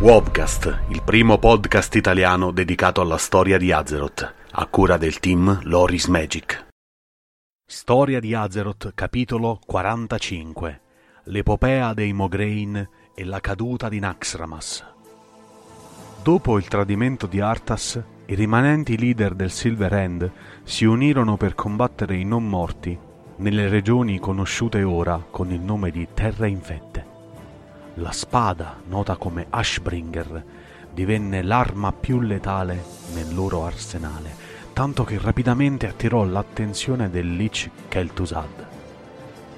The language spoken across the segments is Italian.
Wobcast, il primo podcast italiano dedicato alla storia di Azeroth, a cura del team Loris Magic. Storia di Azeroth, capitolo 45. L'epopea dei Mograine e la caduta di Naxxramas. Dopo il tradimento di Arthas, i rimanenti leader del Silver Hand si unirono per combattere i non morti nelle regioni conosciute ora con il nome di Terre Infette. La spada, nota come Ashbringer, divenne l'arma più letale nel loro arsenale, tanto che rapidamente attirò l'attenzione del Lich Kel'Thuzad.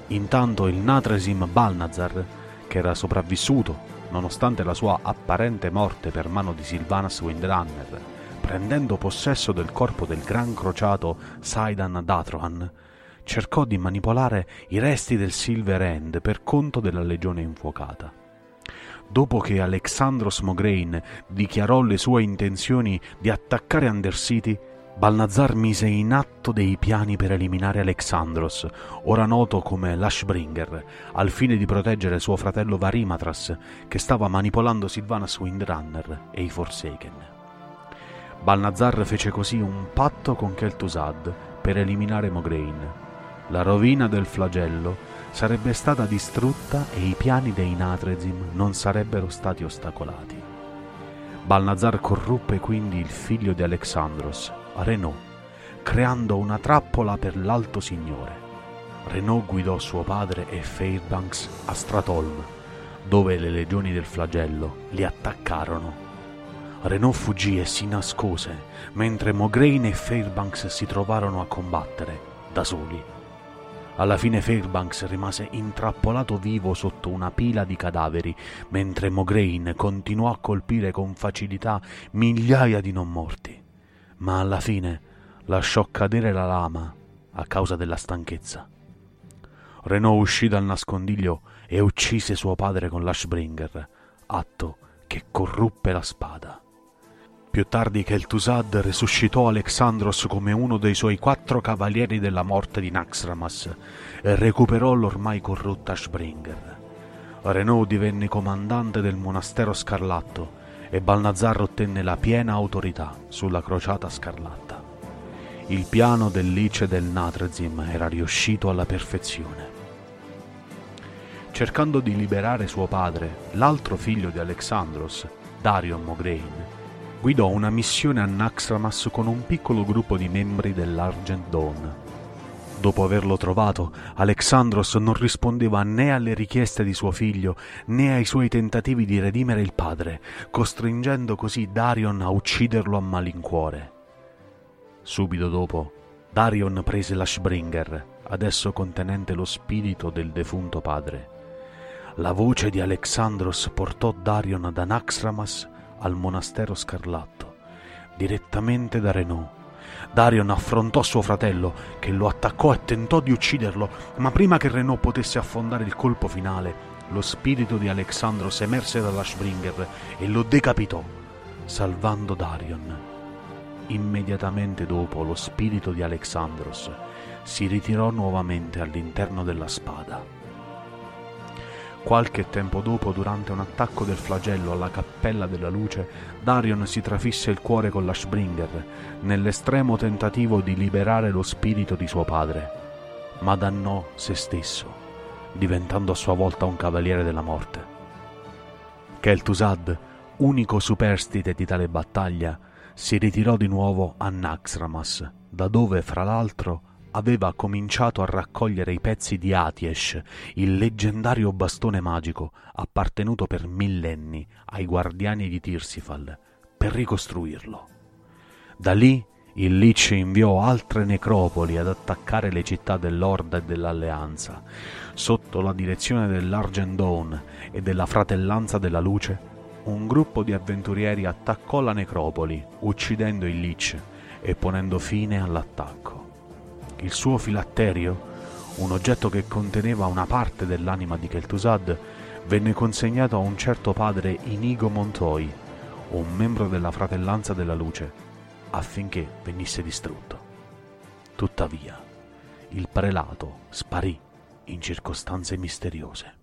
Intanto il Natresim Balnazar, che era sopravvissuto nonostante la sua apparente morte per mano di Sylvanas Windrunner, prendendo possesso del corpo del gran crociato Saidan Datrohan, cercò di manipolare i resti del Silver End per conto della legione infuocata dopo che Alexandros Mograine dichiarò le sue intenzioni di attaccare Undercity, Balnazar mise in atto dei piani per eliminare Alexandros, ora noto come Lashbringer, al fine di proteggere suo fratello Varimatras, che stava manipolando Sylvanas Windrunner e i Forsaken. Balnazar fece così un patto con Kel'Thuzad per eliminare Mograine. La rovina del flagello sarebbe stata distrutta e i piani dei Natrezim non sarebbero stati ostacolati. Balnazar corruppe quindi il figlio di Alexandros, Renaud, creando una trappola per l'Alto Signore. Renaud guidò suo padre e Fairbanks a Stratholm, dove le legioni del flagello li attaccarono. Renaud fuggì e si nascose, mentre Mograine e Fairbanks si trovarono a combattere, da soli. Alla fine Fairbanks rimase intrappolato vivo sotto una pila di cadaveri, mentre Mograine continuò a colpire con facilità migliaia di non morti. Ma alla fine lasciò cadere la lama a causa della stanchezza. Renault uscì dal nascondiglio e uccise suo padre con l'Ashbringer, atto che corruppe la spada. Più tardi Kel'Thuzad resuscitò Alexandros come uno dei suoi quattro cavalieri della morte di Naxxramas e recuperò l'ormai corrotta Ashbringer. Renaud divenne comandante del monastero scarlatto e Balnazar ottenne la piena autorità sulla crociata scarlatta. Il piano del Lice del Natrezim era riuscito alla perfezione. Cercando di liberare suo padre, l'altro figlio di Alexandros, Darion Mograine, guidò una missione a Naxxramas con un piccolo gruppo di membri dell'Argent Dawn. Dopo averlo trovato, Alexandros non rispondeva né alle richieste di suo figlio né ai suoi tentativi di redimere il padre, costringendo così Darion a ucciderlo a malincuore. Subito dopo, Darion prese l'Ashbringer, adesso contenente lo spirito del defunto padre. La voce di Alexandros portò Darion da Naxxramas al monastero scarlatto, direttamente da Renaud. Darion affrontò suo fratello, che lo attaccò e tentò di ucciderlo, ma prima che Renaud potesse affondare il colpo finale, lo spirito di Alexandros emerse dall'Ashbringer e lo decapitò, salvando Darion. Immediatamente dopo lo spirito di Alexandros si ritirò nuovamente all'interno della spada. Qualche tempo dopo, durante un attacco del flagello alla Cappella della Luce, Darion si trafisse il cuore con l'Ashbringer, nell'estremo tentativo di liberare lo spirito di suo padre, ma dannò se stesso, diventando a sua volta un cavaliere della morte. Kel'Thuzad, unico superstite di tale battaglia, si ritirò di nuovo a Naxxramas, da dove, fra l'altro, aveva cominciato a raccogliere i pezzi di Atiesh, il leggendario bastone magico appartenuto per millenni ai guardiani di Tirsifal, per ricostruirlo. Da lì il Lich inviò altre necropoli ad attaccare le città dell'Orda e dell'Alleanza. Sotto la direzione dell'Argent Dawn e della Fratellanza della Luce, un gruppo di avventurieri attaccò la necropoli, uccidendo il Lich e ponendo fine all'attacco il suo filatterio, un oggetto che conteneva una parte dell'anima di Kel'Thuzad, venne consegnato a un certo padre Inigo Montoi, un membro della Fratellanza della Luce, affinché venisse distrutto. Tuttavia, il prelato sparì in circostanze misteriose.